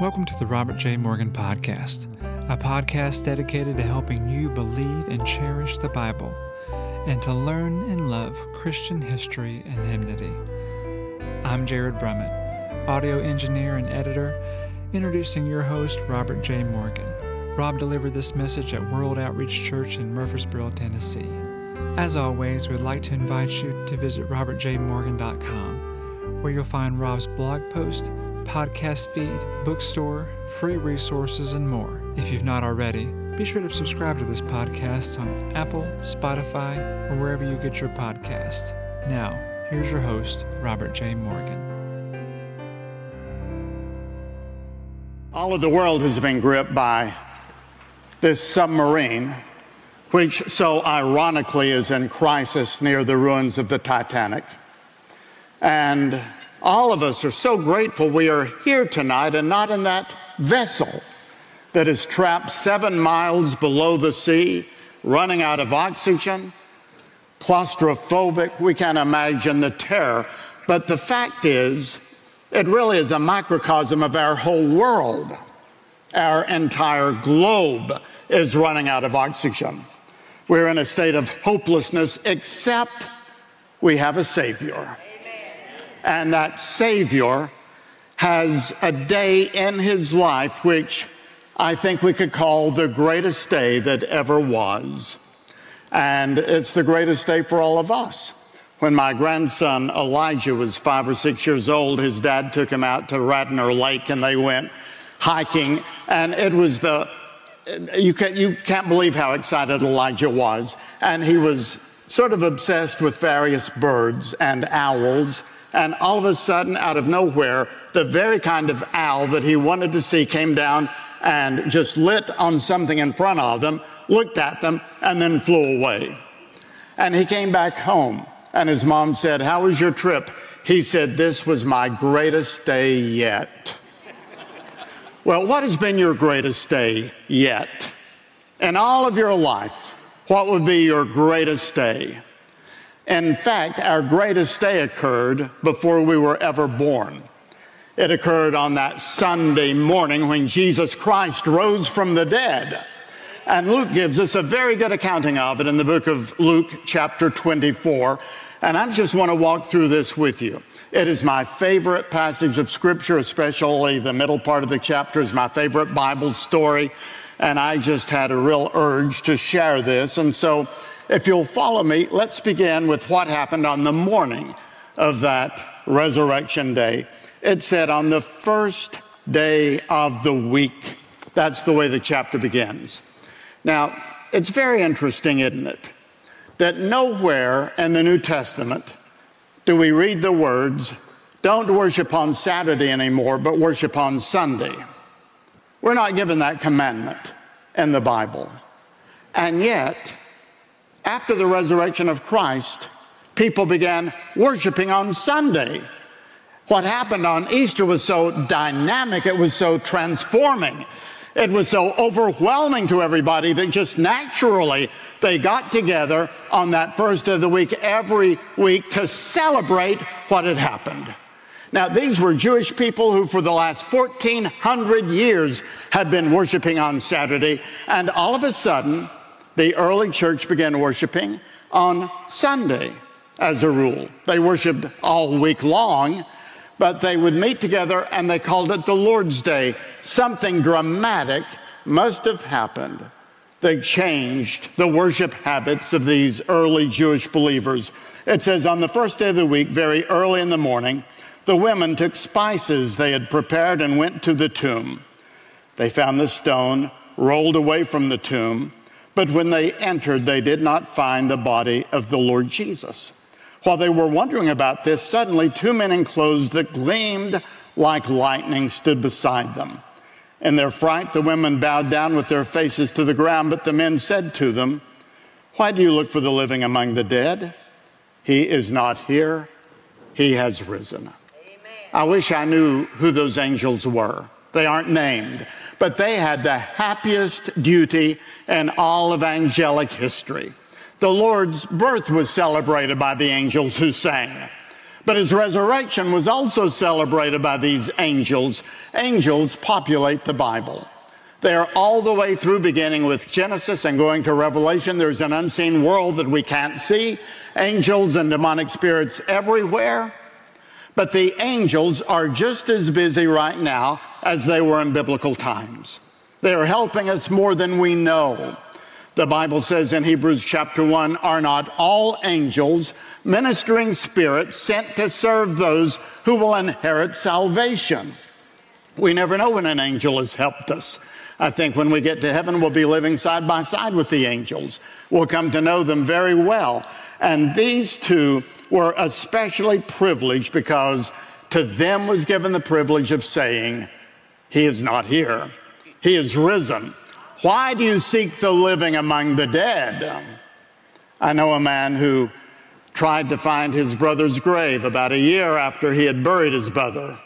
Welcome to the Robert J. Morgan Podcast, a podcast dedicated to helping you believe and cherish the Bible and to learn and love Christian history and hymnody. I'm Jared Brummett, audio engineer and editor, introducing your host, Robert J. Morgan. Rob delivered this message at World Outreach Church in Murfreesboro, Tennessee. As always, we'd like to invite you to visit robertjmorgan.com, where you'll find Rob's blog post, podcast feed, bookstore, free resources, and more. If you've not already, be sure to subscribe to this podcast on Apple, Spotify, or wherever you get your podcast. Now, here's your host, Robert J. Morgan. All of the world has been gripped by this submarine, which so ironically is in crisis near the ruins of the Titanic. And all of us are so grateful we are here tonight and not in that vessel that is trapped seven miles below the sea, running out of oxygen, claustrophobic. We can't imagine the terror. But the fact is, it really is a microcosm of our whole world. Our entire globe is running out of oxygen. We're in a state of hopelessness, except we have a Savior. And that Savior has a day in his life which I think we could call the greatest day that ever was. And it's the greatest day for all of us. When my grandson Elijah was five or six years old, his dad took him out to Radnor Lake and they went hiking. And it was the, you can't, you can't believe how excited Elijah was. And he was sort of obsessed with various birds and owls and all of a sudden, out of nowhere, the very kind of owl that he wanted to see came down and just lit on something in front of them, looked at them, and then flew away. And he came back home, and his mom said, How was your trip? He said, This was my greatest day yet. well, what has been your greatest day yet? In all of your life, what would be your greatest day? In fact, our greatest day occurred before we were ever born. It occurred on that Sunday morning when Jesus Christ rose from the dead. And Luke gives us a very good accounting of it in the book of Luke, chapter 24. And I just want to walk through this with you. It is my favorite passage of scripture, especially the middle part of the chapter is my favorite Bible story. And I just had a real urge to share this. And so if you'll follow me, let's begin with what happened on the morning of that resurrection day. It said, on the first day of the week. That's the way the chapter begins. Now, it's very interesting, isn't it? That nowhere in the New Testament do we read the words, don't worship on Saturday anymore, but worship on Sunday. We're not given that commandment in the Bible. And yet, after the resurrection of Christ, people began worshiping on Sunday. What happened on Easter was so dynamic, it was so transforming, it was so overwhelming to everybody that just naturally they got together on that first of the week every week to celebrate what had happened. Now, these were Jewish people who, for the last 1400 years, had been worshiping on Saturday, and all of a sudden, the early church began worshiping on Sunday as a rule. They worshiped all week long, but they would meet together and they called it the Lord's Day. Something dramatic must have happened that changed the worship habits of these early Jewish believers. It says, on the first day of the week, very early in the morning, the women took spices they had prepared and went to the tomb. They found the stone rolled away from the tomb. But when they entered, they did not find the body of the Lord Jesus. While they were wondering about this, suddenly two men in clothes that gleamed like lightning stood beside them. In their fright, the women bowed down with their faces to the ground, but the men said to them, Why do you look for the living among the dead? He is not here, he has risen. Amen. I wish I knew who those angels were. They aren't named but they had the happiest duty in all of angelic history. The Lord's birth was celebrated by the angels who sang. But his resurrection was also celebrated by these angels. Angels populate the Bible. They are all the way through, beginning with Genesis and going to Revelation. There's an unseen world that we can't see, angels and demonic spirits everywhere. But the angels are just as busy right now as they were in biblical times. They are helping us more than we know. The Bible says in Hebrews chapter 1 Are not all angels ministering spirits sent to serve those who will inherit salvation? We never know when an angel has helped us. I think when we get to heaven, we'll be living side by side with the angels. We'll come to know them very well. And these two were especially privileged because to them was given the privilege of saying, He is not here, He is risen. Why do you seek the living among the dead? I know a man who tried to find his brother's grave about a year after he had buried his brother,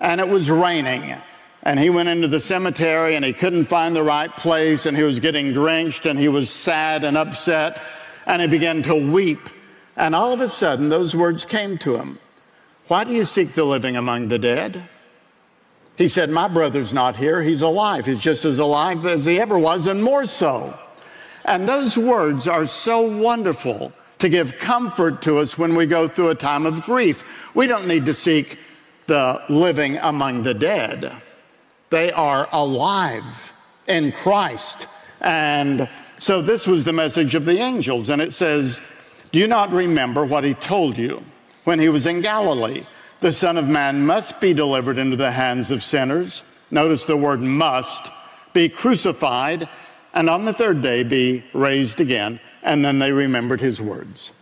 and it was raining. And he went into the cemetery and he couldn't find the right place, and he was getting drenched, and he was sad and upset, and he began to weep. And all of a sudden, those words came to him Why do you seek the living among the dead? He said, My brother's not here. He's alive. He's just as alive as he ever was, and more so. And those words are so wonderful to give comfort to us when we go through a time of grief. We don't need to seek the living among the dead, they are alive in Christ. And so this was the message of the angels. And it says, Do you not remember what he told you when he was in Galilee? The Son of Man must be delivered into the hands of sinners. Notice the word must be crucified and on the third day be raised again. And then they remembered his words.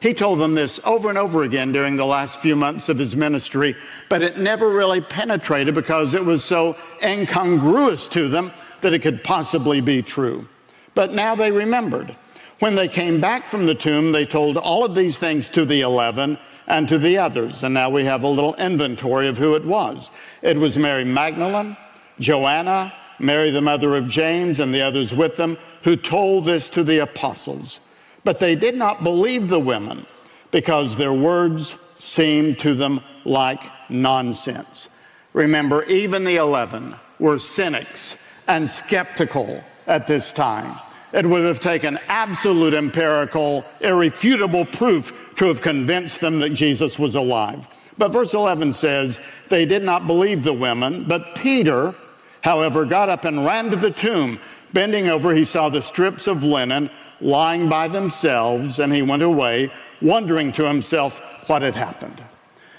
He told them this over and over again during the last few months of his ministry, but it never really penetrated because it was so incongruous to them that it could possibly be true. But now they remembered. When they came back from the tomb, they told all of these things to the eleven and to the others. And now we have a little inventory of who it was. It was Mary Magdalene, Joanna, Mary, the mother of James, and the others with them, who told this to the apostles. But they did not believe the women because their words seemed to them like nonsense. Remember, even the eleven were cynics and skeptical at this time. It would have taken absolute empirical, irrefutable proof to have convinced them that Jesus was alive. But verse 11 says, They did not believe the women, but Peter, however, got up and ran to the tomb. Bending over, he saw the strips of linen lying by themselves, and he went away, wondering to himself what had happened.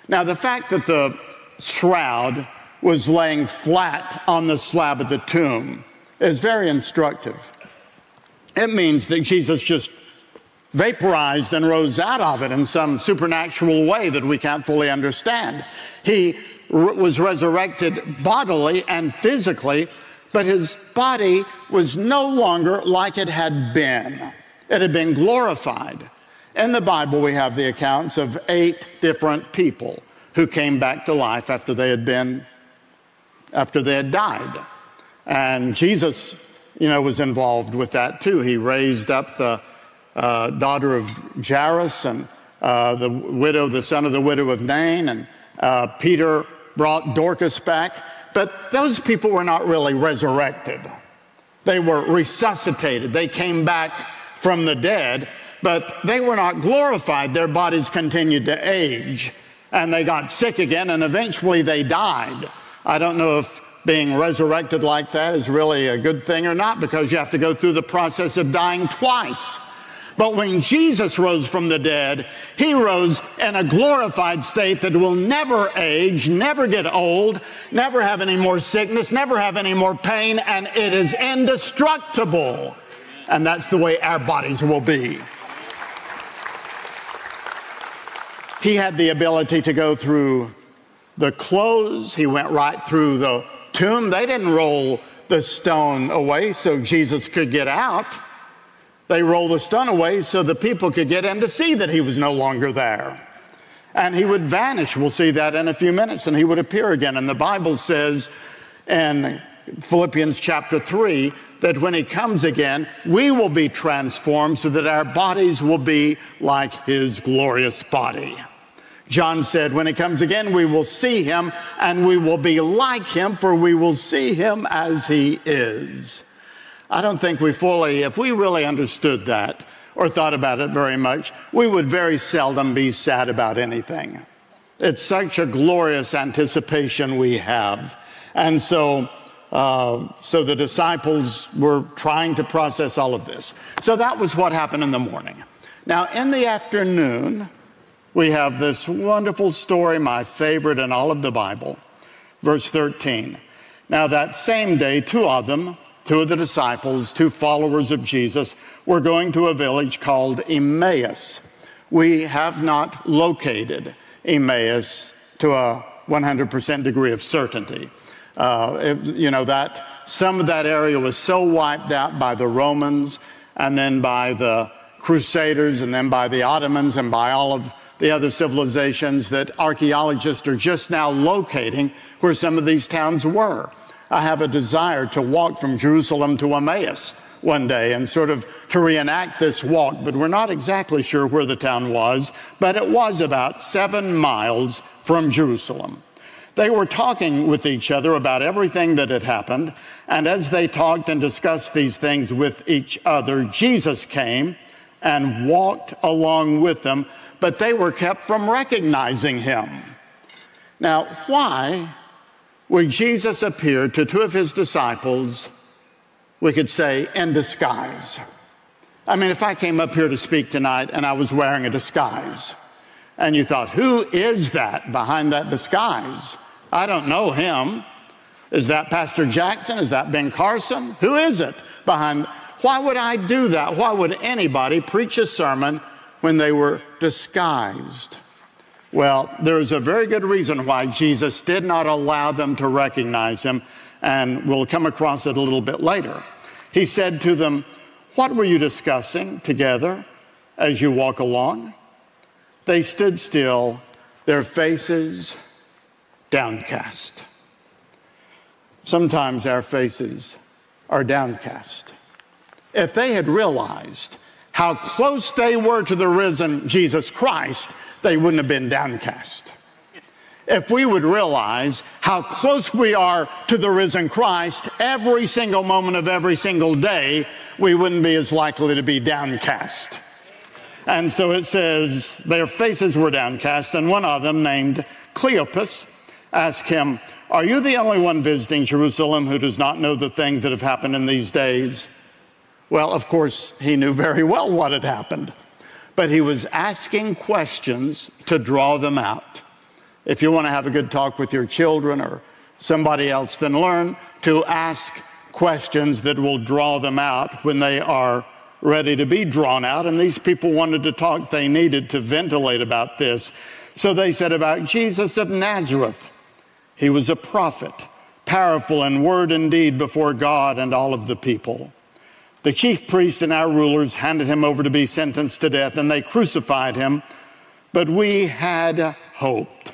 Now, the fact that the shroud was laying flat on the slab of the tomb is very instructive. It means that Jesus just vaporized and rose out of it in some supernatural way that we can't fully understand. He was resurrected bodily and physically, but his body was no longer like it had been. It had been glorified. In the Bible, we have the accounts of eight different people who came back to life after they had been, after they had died. And Jesus, you know, was involved with that too. He raised up the uh, daughter of Jairus and uh, the widow, the son of the widow of Nain, and uh, Peter brought Dorcas back. But those people were not really resurrected. They were resuscitated. They came back from the dead, but they were not glorified. Their bodies continued to age, and they got sick again, and eventually they died. I don't know if being resurrected like that is really a good thing or not because you have to go through the process of dying twice. But when Jesus rose from the dead, he rose in a glorified state that will never age, never get old, never have any more sickness, never have any more pain, and it is indestructible. And that's the way our bodies will be. He had the ability to go through the clothes, he went right through the tomb. They didn't roll the stone away so Jesus could get out. They rolled the stone away so the people could get in to see that he was no longer there. And he would vanish. We'll see that in a few minutes, and he would appear again. And the Bible says in Philippians chapter 3 that when he comes again, we will be transformed so that our bodies will be like his glorious body. John said, When he comes again, we will see him and we will be like him, for we will see him as he is. I don't think we fully, if we really understood that or thought about it very much, we would very seldom be sad about anything. It's such a glorious anticipation we have. And so, uh, so the disciples were trying to process all of this. So that was what happened in the morning. Now, in the afternoon, we have this wonderful story, my favorite in all of the Bible. Verse 13. Now, that same day, two of them, two of the disciples, two followers of Jesus, were going to a village called Emmaus. We have not located Emmaus to a 100% degree of certainty. Uh, you know, that some of that area was so wiped out by the Romans and then by the Crusaders and then by the Ottomans and by all of the other civilizations that archaeologists are just now locating where some of these towns were. I have a desire to walk from Jerusalem to Emmaus one day and sort of to reenact this walk, but we're not exactly sure where the town was, but it was about seven miles from Jerusalem. They were talking with each other about everything that had happened. And as they talked and discussed these things with each other, Jesus came and walked along with them, but they were kept from recognizing him. Now, why would Jesus appear to two of his disciples, we could say, in disguise? I mean, if I came up here to speak tonight and I was wearing a disguise, and you thought, who is that behind that disguise? I don't know him. Is that Pastor Jackson? Is that Ben Carson? Who is it behind? Why would I do that? Why would anybody preach a sermon when they were disguised? Well, there's a very good reason why Jesus did not allow them to recognize him, and we'll come across it a little bit later. He said to them, What were you discussing together as you walk along? They stood still, their faces downcast. Sometimes our faces are downcast. If they had realized how close they were to the risen Jesus Christ, they wouldn't have been downcast. If we would realize how close we are to the risen Christ every single moment of every single day, we wouldn't be as likely to be downcast. And so it says their faces were downcast, and one of them, named Cleopas, asked him, Are you the only one visiting Jerusalem who does not know the things that have happened in these days? Well, of course, he knew very well what had happened, but he was asking questions to draw them out. If you want to have a good talk with your children or somebody else, then learn to ask questions that will draw them out when they are ready to be drawn out. And these people wanted to talk, they needed to ventilate about this. So they said about Jesus of Nazareth. He was a prophet, powerful in word and deed before God and all of the people. The chief priests and our rulers handed him over to be sentenced to death, and they crucified him. But we had hoped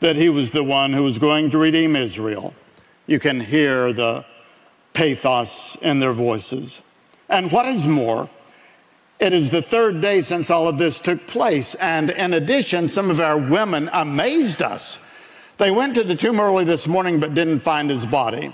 that he was the one who was going to redeem Israel. You can hear the pathos in their voices. And what is more, it is the third day since all of this took place. And in addition, some of our women amazed us they went to the tomb early this morning but didn't find his body.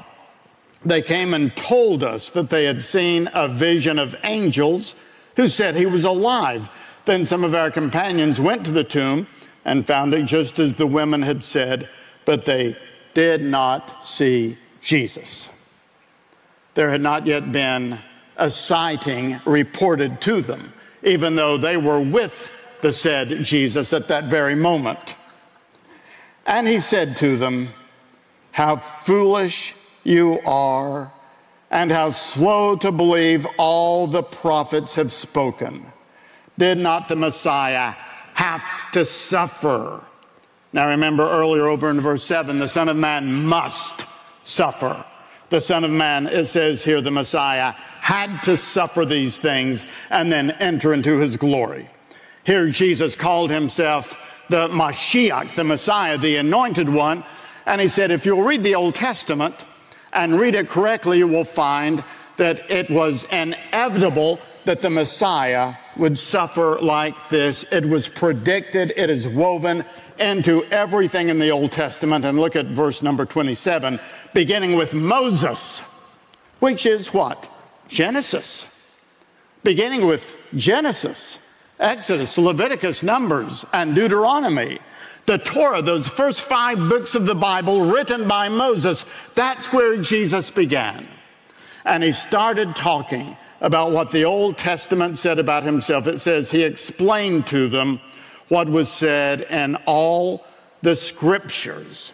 They came and told us that they had seen a vision of angels who said he was alive. Then some of our companions went to the tomb and found it just as the women had said, but they did not see Jesus. There had not yet been a sighting reported to them, even though they were with the said Jesus at that very moment. And he said to them, How foolish you are, and how slow to believe all the prophets have spoken. Did not the Messiah have to suffer? Now remember earlier over in verse 7, the Son of Man must suffer. The Son of Man, it says here, the Messiah had to suffer these things and then enter into his glory. Here Jesus called himself the Mashiach, the Messiah, the anointed one. And he said, if you'll read the Old Testament and read it correctly, you will find that it was inevitable that the Messiah would suffer like this. It was predicted, it is woven into everything in the Old Testament. And look at verse number 27, beginning with Moses, which is what? Genesis. Beginning with Genesis, Exodus, Leviticus, Numbers, and Deuteronomy. The Torah, those first five books of the Bible written by Moses, that's where Jesus began. And he started talking about what the Old Testament said about himself. It says he explained to them what was said in all the scriptures.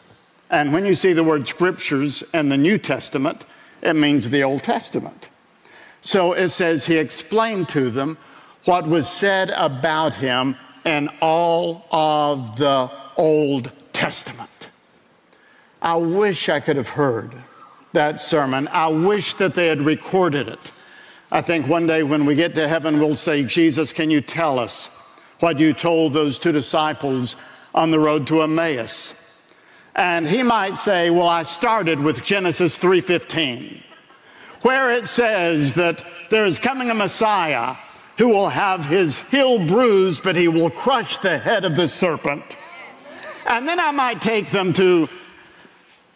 And when you see the word scriptures in the New Testament, it means the Old Testament. So it says he explained to them what was said about him in all of the Old Testament. I wish I could have heard that sermon. I wish that they had recorded it. I think one day when we get to heaven, we'll say, Jesus, can you tell us what you told those two disciples on the road to Emmaus? And he might say, well, I started with Genesis 3:15, where it says that there is coming a Messiah who will have his heel bruised, but he will crush the head of the serpent. And then I might take them to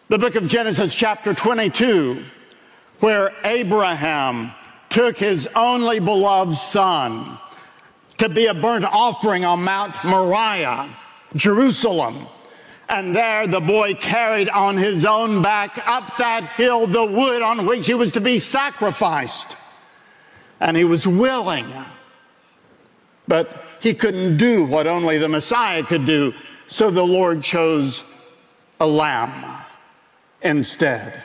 the book of Genesis, chapter 22, where Abraham took his only beloved son to be a burnt offering on Mount Moriah, Jerusalem. And there the boy carried on his own back up that hill the wood on which he was to be sacrificed. And he was willing. But he couldn't do what only the Messiah could do. So the Lord chose a lamb instead.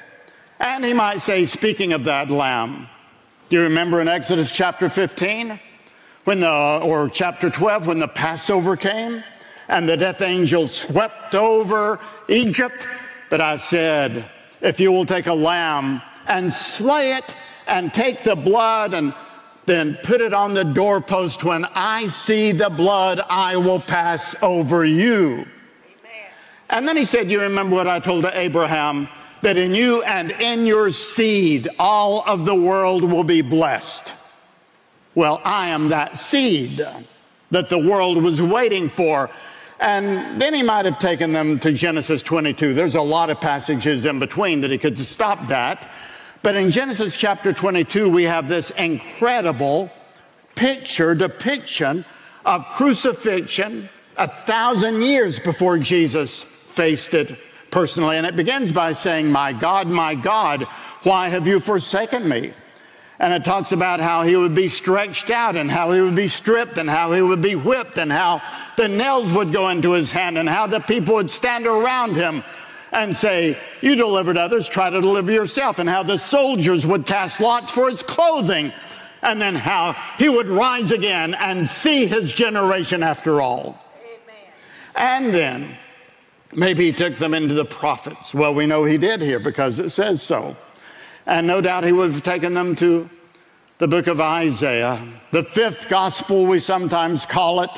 And he might say, speaking of that lamb, do you remember in Exodus chapter 15? When the, or chapter 12, when the Passover came and the death angel swept over Egypt. But I said, if you will take a lamb and slay it and take the blood and then put it on the doorpost, when I see the blood, I will pass over you. Amen. And then he said, You remember what I told Abraham? that in you and in your seed all of the world will be blessed. Well, I am that seed that the world was waiting for. And then he might have taken them to Genesis 22. There's a lot of passages in between that he could stop that. But in Genesis chapter 22, we have this incredible picture, depiction of crucifixion a thousand years before Jesus faced it personally. And it begins by saying, My God, my God, why have you forsaken me? And it talks about how he would be stretched out and how he would be stripped and how he would be whipped and how the nails would go into his hand and how the people would stand around him and say, You delivered others, try to deliver yourself. And how the soldiers would cast lots for his clothing. And then how he would rise again and see his generation after all. Amen. And then Maybe he took them into the prophets. Well, we know he did here because it says so. And no doubt he would have taken them to the book of Isaiah, the fifth gospel, we sometimes call it.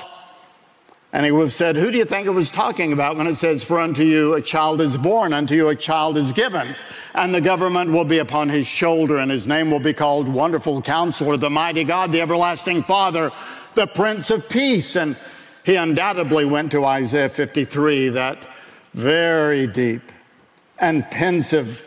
And he would have said, Who do you think it was talking about when it says, For unto you a child is born, unto you a child is given, and the government will be upon his shoulder, and his name will be called Wonderful Counselor, the Mighty God, the Everlasting Father, the Prince of Peace. And he undoubtedly went to Isaiah 53, that very deep and pensive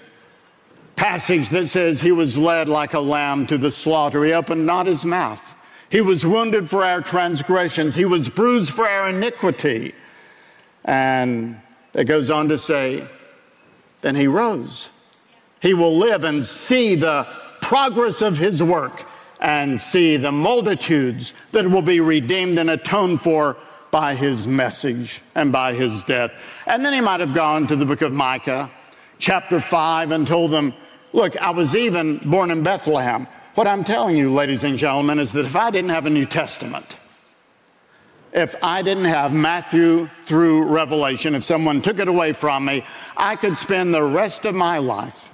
passage that says he was led like a lamb to the slaughter. He opened not his mouth. He was wounded for our transgressions. He was bruised for our iniquity. And it goes on to say, then he rose. He will live and see the progress of his work and see the multitudes that will be redeemed and atoned for by his message and by his death. And then he might have gone to the book of Micah, chapter 5, and told them, Look, I was even born in Bethlehem. What I'm telling you, ladies and gentlemen, is that if I didn't have a New Testament, if I didn't have Matthew through Revelation, if someone took it away from me, I could spend the rest of my life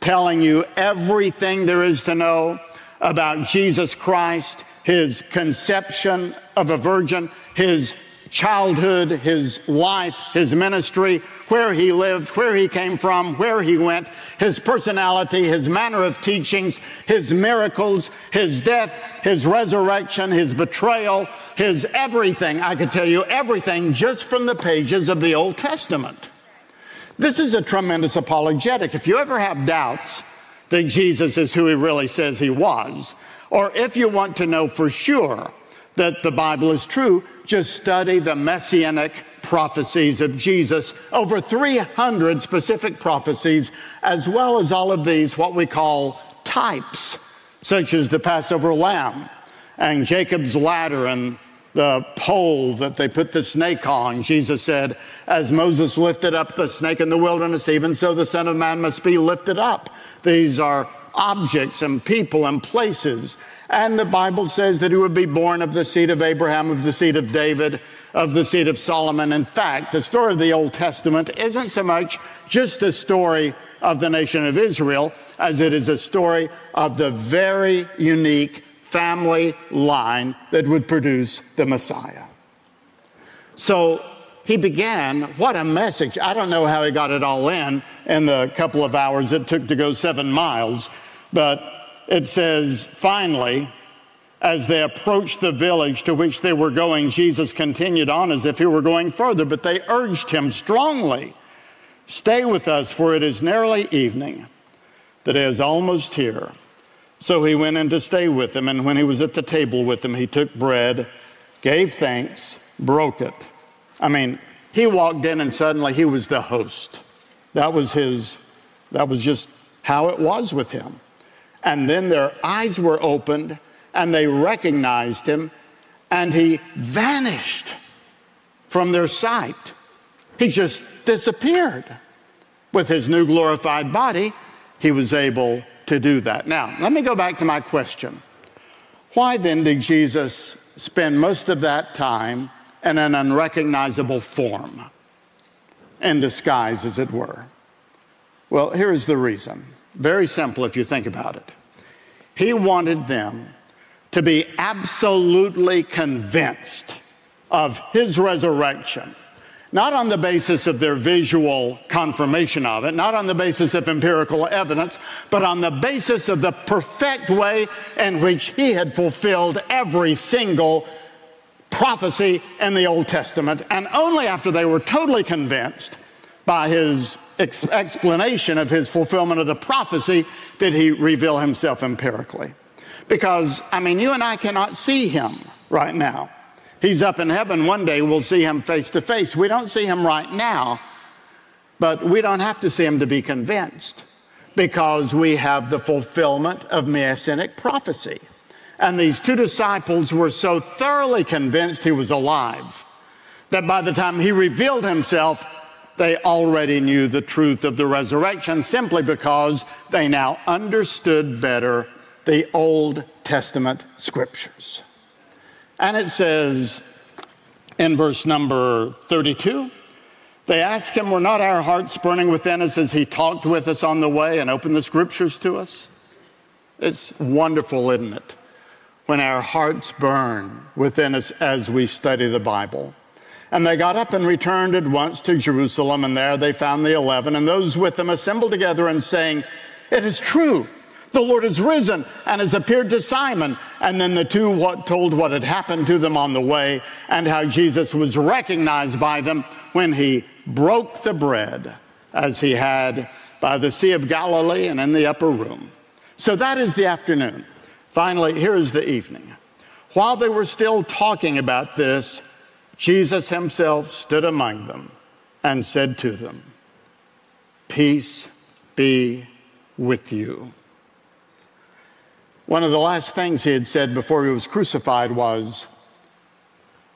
telling you everything there is to know about Jesus Christ, his conception of a virgin, his childhood, his life, his ministry, where he lived, where he came from, where he went, his personality, his manner of teachings, his miracles, his death, his resurrection, his betrayal, his everything. I could tell you everything just from the pages of the Old Testament. This is a tremendous apologetic. If you ever have doubts that Jesus is who he really says he was, or if you want to know for sure that the Bible is true, just study the messianic prophecies of Jesus, over 300 specific prophecies, as well as all of these, what we call types, such as the Passover lamb and Jacob's ladder and the pole that they put the snake on. Jesus said, As Moses lifted up the snake in the wilderness, even so the Son of Man must be lifted up. These are objects and people and places and the Bible says that he would be born of the seed of Abraham, of the seed of David, of the seed of Solomon. In fact, the story of the Old Testament isn't so much just a story of the nation of Israel as it is a story of the very unique family line that would produce the Messiah. So he began, what a message. I don't know how he got it all in in the couple of hours it took to go seven miles, but it says, finally, as they approached the village to which they were going, Jesus continued on as if he were going further, but they urged him strongly, Stay with us, for it is nearly evening. The day is almost here. So he went in to stay with them, and when he was at the table with them, he took bread, gave thanks, broke it. I mean, he walked in and suddenly he was the host. That was his, that was just how it was with him. And then their eyes were opened and they recognized him and he vanished from their sight. He just disappeared. With his new glorified body, he was able to do that. Now, let me go back to my question. Why then did Jesus spend most of that time in an unrecognizable form, in disguise, as it were? Well, here is the reason. Very simple if you think about it. He wanted them to be absolutely convinced of his resurrection, not on the basis of their visual confirmation of it, not on the basis of empirical evidence, but on the basis of the perfect way in which he had fulfilled every single prophecy in the Old Testament. And only after they were totally convinced by his ex- explanation of his fulfillment of the prophecy did he reveal himself empirically. Because, I mean, you and I cannot see him right now. He's up in heaven one day, we'll see him face to face. We don't see him right now, but we don't have to see him to be convinced because we have the fulfillment of messianic prophecy. And these two disciples were so thoroughly convinced he was alive that by the time he revealed himself, they already knew the truth of the resurrection simply because they now understood better the Old Testament scriptures. And it says in verse number 32 they asked him, Were not our hearts burning within us as he talked with us on the way and opened the scriptures to us? It's wonderful, isn't it? When our hearts burn within us as we study the Bible. And they got up and returned at once to Jerusalem, and there they found the eleven, and those with them assembled together and saying, It is true, the Lord has risen and has appeared to Simon. And then the two told what had happened to them on the way and how Jesus was recognized by them when he broke the bread as he had by the Sea of Galilee and in the upper room. So that is the afternoon. Finally, here is the evening. While they were still talking about this, Jesus himself stood among them and said to them, Peace be with you. One of the last things he had said before he was crucified was,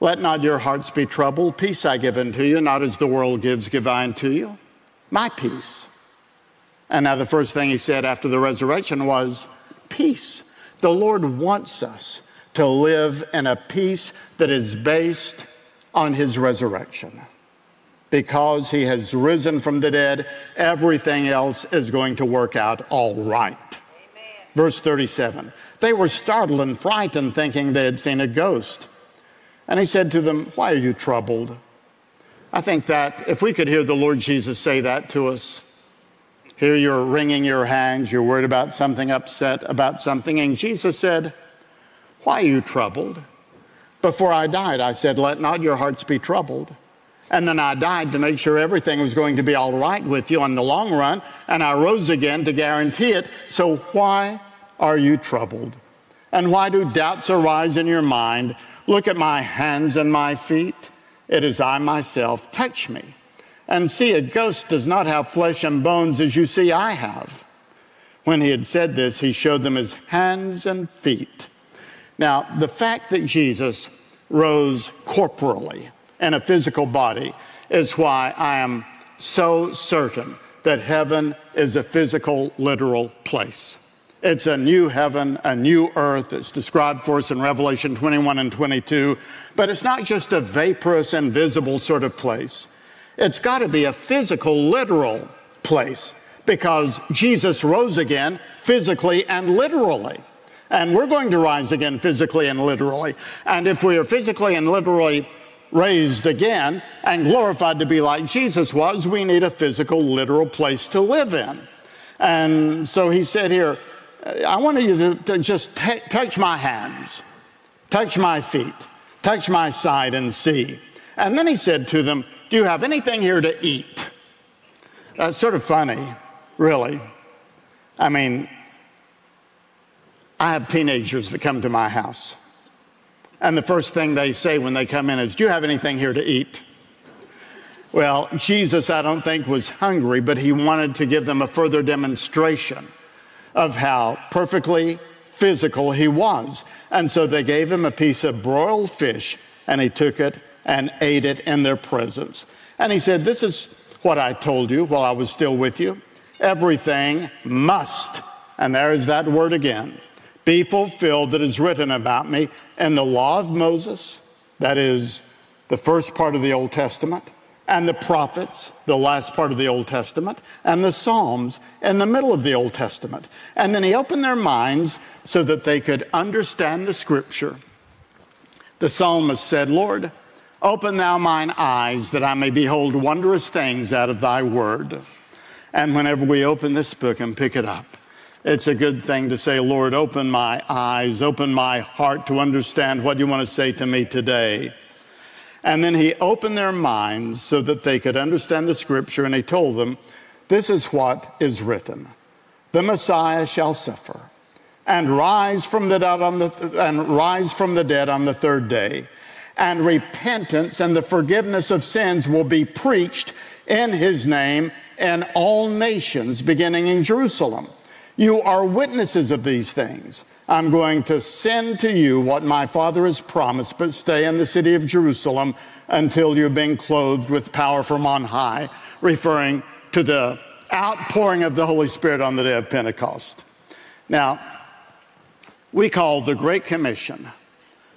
Let not your hearts be troubled. Peace I give unto you, not as the world gives, give I unto you. My peace. And now the first thing he said after the resurrection was, Peace. The Lord wants us to live in a peace that is based on his resurrection. Because he has risen from the dead, everything else is going to work out all right. Amen. Verse 37 They were startled and frightened, thinking they had seen a ghost. And he said to them, Why are you troubled? I think that if we could hear the Lord Jesus say that to us, here you're wringing your hands, you're worried about something, upset about something, and Jesus said, Why are you troubled? Before I died, I said, Let not your hearts be troubled. And then I died to make sure everything was going to be all right with you in the long run, and I rose again to guarantee it. So why are you troubled? And why do doubts arise in your mind? Look at my hands and my feet. It is I myself. Touch me. And see, a ghost does not have flesh and bones as you see I have. When he had said this, he showed them his hands and feet. Now, the fact that Jesus rose corporally in a physical body is why I am so certain that heaven is a physical, literal place. It's a new heaven, a new earth. It's described for us in Revelation 21 and 22. But it's not just a vaporous, invisible sort of place. It's got to be a physical, literal place because Jesus rose again physically and literally. And we're going to rise again physically and literally. And if we are physically and literally raised again and glorified to be like Jesus was, we need a physical, literal place to live in. And so he said here, I want you to, to just t- touch my hands, touch my feet, touch my side and see. And then he said to them, Do you have anything here to eat? Uh, That's sort of funny, really. I mean, I have teenagers that come to my house. And the first thing they say when they come in is, Do you have anything here to eat? Well, Jesus, I don't think, was hungry, but he wanted to give them a further demonstration of how perfectly physical he was. And so they gave him a piece of broiled fish, and he took it and ate it in their presence. And he said, This is what I told you while I was still with you. Everything must, and there is that word again, be fulfilled that is written about me in the law of Moses, that is the first part of the Old Testament, and the prophets, the last part of the Old Testament, and the Psalms in the middle of the Old Testament. And then he opened their minds so that they could understand the scripture. The psalmist said, Lord, open thou mine eyes that I may behold wondrous things out of thy word. And whenever we open this book and pick it up, it's a good thing to say, Lord, open my eyes, open my heart to understand what you want to say to me today. And then he opened their minds so that they could understand the scripture, and he told them, This is what is written The Messiah shall suffer and rise from the dead on the, and rise from the dead on the third day. And repentance and the forgiveness of sins will be preached in his name in all nations, beginning in Jerusalem. You are witnesses of these things. I'm going to send to you what my Father has promised, but stay in the city of Jerusalem until you've been clothed with power from on high, referring to the outpouring of the Holy Spirit on the day of Pentecost. Now, we call the Great Commission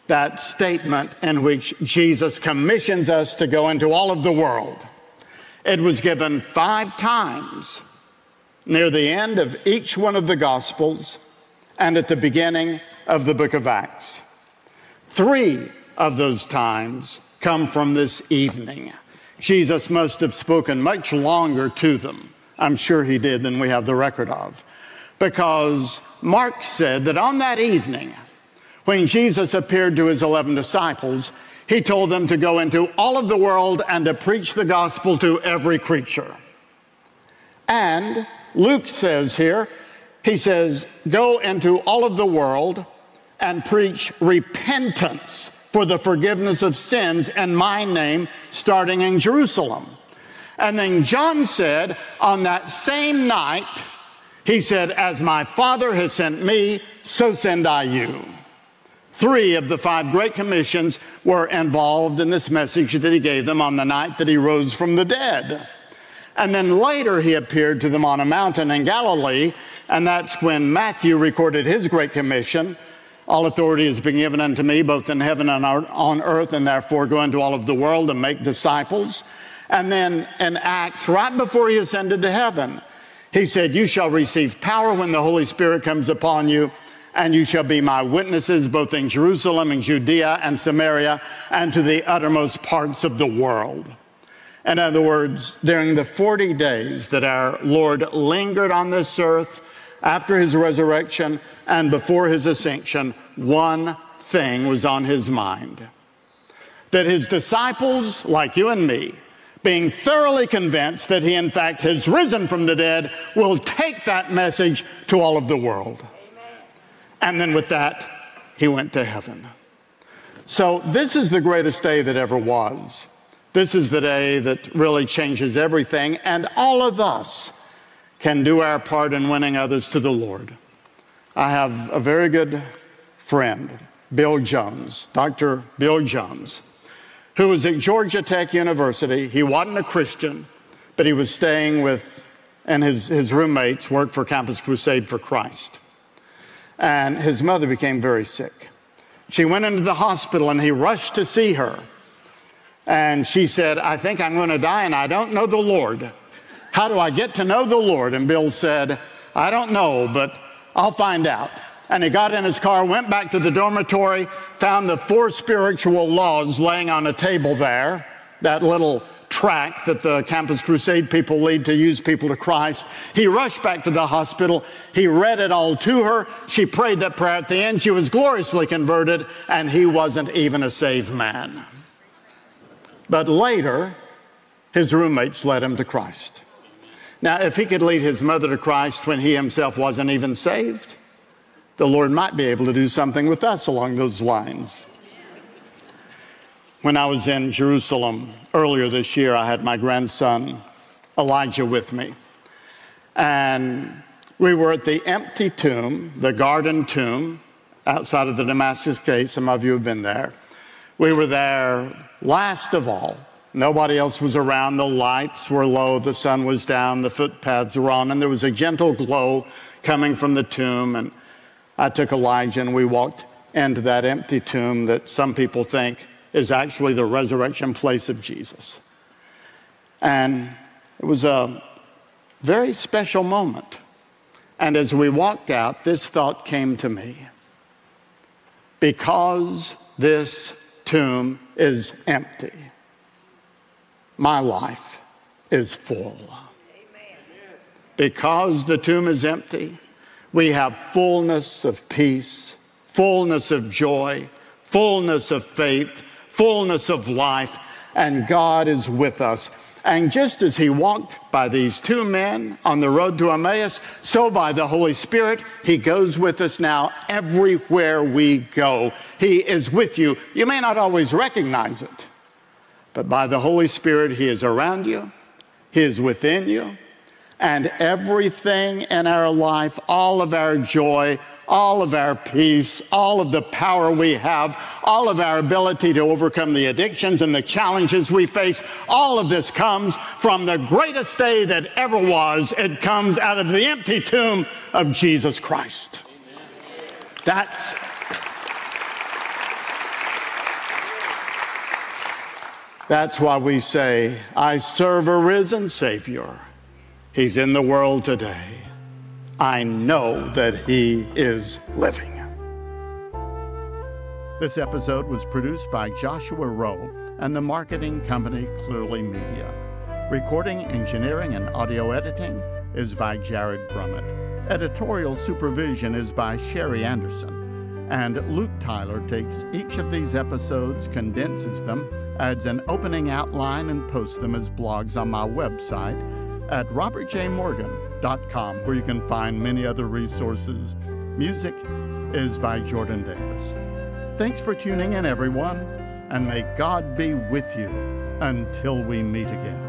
that statement in which Jesus commissions us to go into all of the world. It was given five times near the end of each one of the Gospels and at the beginning of the book of Acts. Three of those times come from this evening. Jesus must have spoken much longer to them. I'm sure he did than we have the record of. Because Mark said that on that evening, when Jesus appeared to his 11 disciples, he told them to go into all of the world and to preach the gospel to every creature. And Luke says here he says, Go into all of the world and preach repentance for the forgiveness of sins in my name, starting in Jerusalem. And then John said, On that same night, he said, As my Father has sent me, so send I you. Three of the five great commissions were involved in this message that he gave them on the night that he rose from the dead. And then later he appeared to them on a mountain in Galilee and that's when Matthew recorded his Great Commission. All authority has been given unto me, both in heaven and on earth, and therefore go into all of the world and make disciples. And then in Acts, right before he ascended to heaven, he said, You shall receive power when the Holy Spirit comes upon you, and you shall be my witnesses both in Jerusalem and Judea and Samaria and to the uttermost parts of the world. In other words, during the 40 days that our Lord lingered on this earth after his resurrection and before his ascension, one thing was on his mind that his disciples, like you and me, being thoroughly convinced that he, in fact, has risen from the dead, will take that message to all of the world. And then with that, he went to heaven. So, this is the greatest day that ever was. This is the day that really changes everything, and all of us can do our part in winning others to the Lord. I have a very good friend, Bill Jones, Dr. Bill Jones who was at Georgia Tech University. He wasn't a Christian, but he was staying with, and his, his roommates worked for Campus Crusade for Christ. And his mother became very sick. She went into the hospital and he rushed to see her. And she said, I think I'm going to die and I don't know the Lord. How do I get to know the Lord? And Bill said, I don't know, but I'll find out and he got in his car, went back to the dormitory, found the four spiritual laws laying on a table there, that little track that the Campus Crusade people lead to use people to Christ. He rushed back to the hospital. He read it all to her. She prayed that prayer at the end. She was gloriously converted, and he wasn't even a saved man. But later, his roommates led him to Christ. Now, if he could lead his mother to Christ when he himself wasn't even saved, the Lord might be able to do something with us along those lines. When I was in Jerusalem earlier this year, I had my grandson Elijah with me. And we were at the empty tomb, the garden tomb, outside of the Damascus Gate. Some of you have been there. We were there last of all. Nobody else was around. The lights were low, the sun was down, the footpaths were on, and there was a gentle glow coming from the tomb. And I took Elijah and we walked into that empty tomb that some people think is actually the resurrection place of Jesus. And it was a very special moment. And as we walked out, this thought came to me because this tomb is empty, my life is full. Because the tomb is empty, we have fullness of peace, fullness of joy, fullness of faith, fullness of life, and God is with us. And just as he walked by these two men on the road to Emmaus, so by the Holy Spirit, he goes with us now everywhere we go. He is with you. You may not always recognize it, but by the Holy Spirit, he is around you, he is within you, and everything in our life, all of our joy, all of our peace, all of the power we have, all of our ability to overcome the addictions and the challenges we face, all of this comes from the greatest day that ever was. It comes out of the empty tomb of Jesus Christ. That's That's why we say, I serve a risen Savior. He's in the world today. I know that He is living. This episode was produced by Joshua Rowe and the marketing company Clearly Media. Recording, engineering, and audio editing is by Jared Brummett. Editorial supervision is by Sherry Anderson. And Luke Tyler takes each of these episodes, condenses them, adds an opening outline, and posts them as blogs on my website at robertjmorgan.com, where you can find many other resources. Music is by Jordan Davis. Thanks for tuning in, everyone, and may God be with you until we meet again.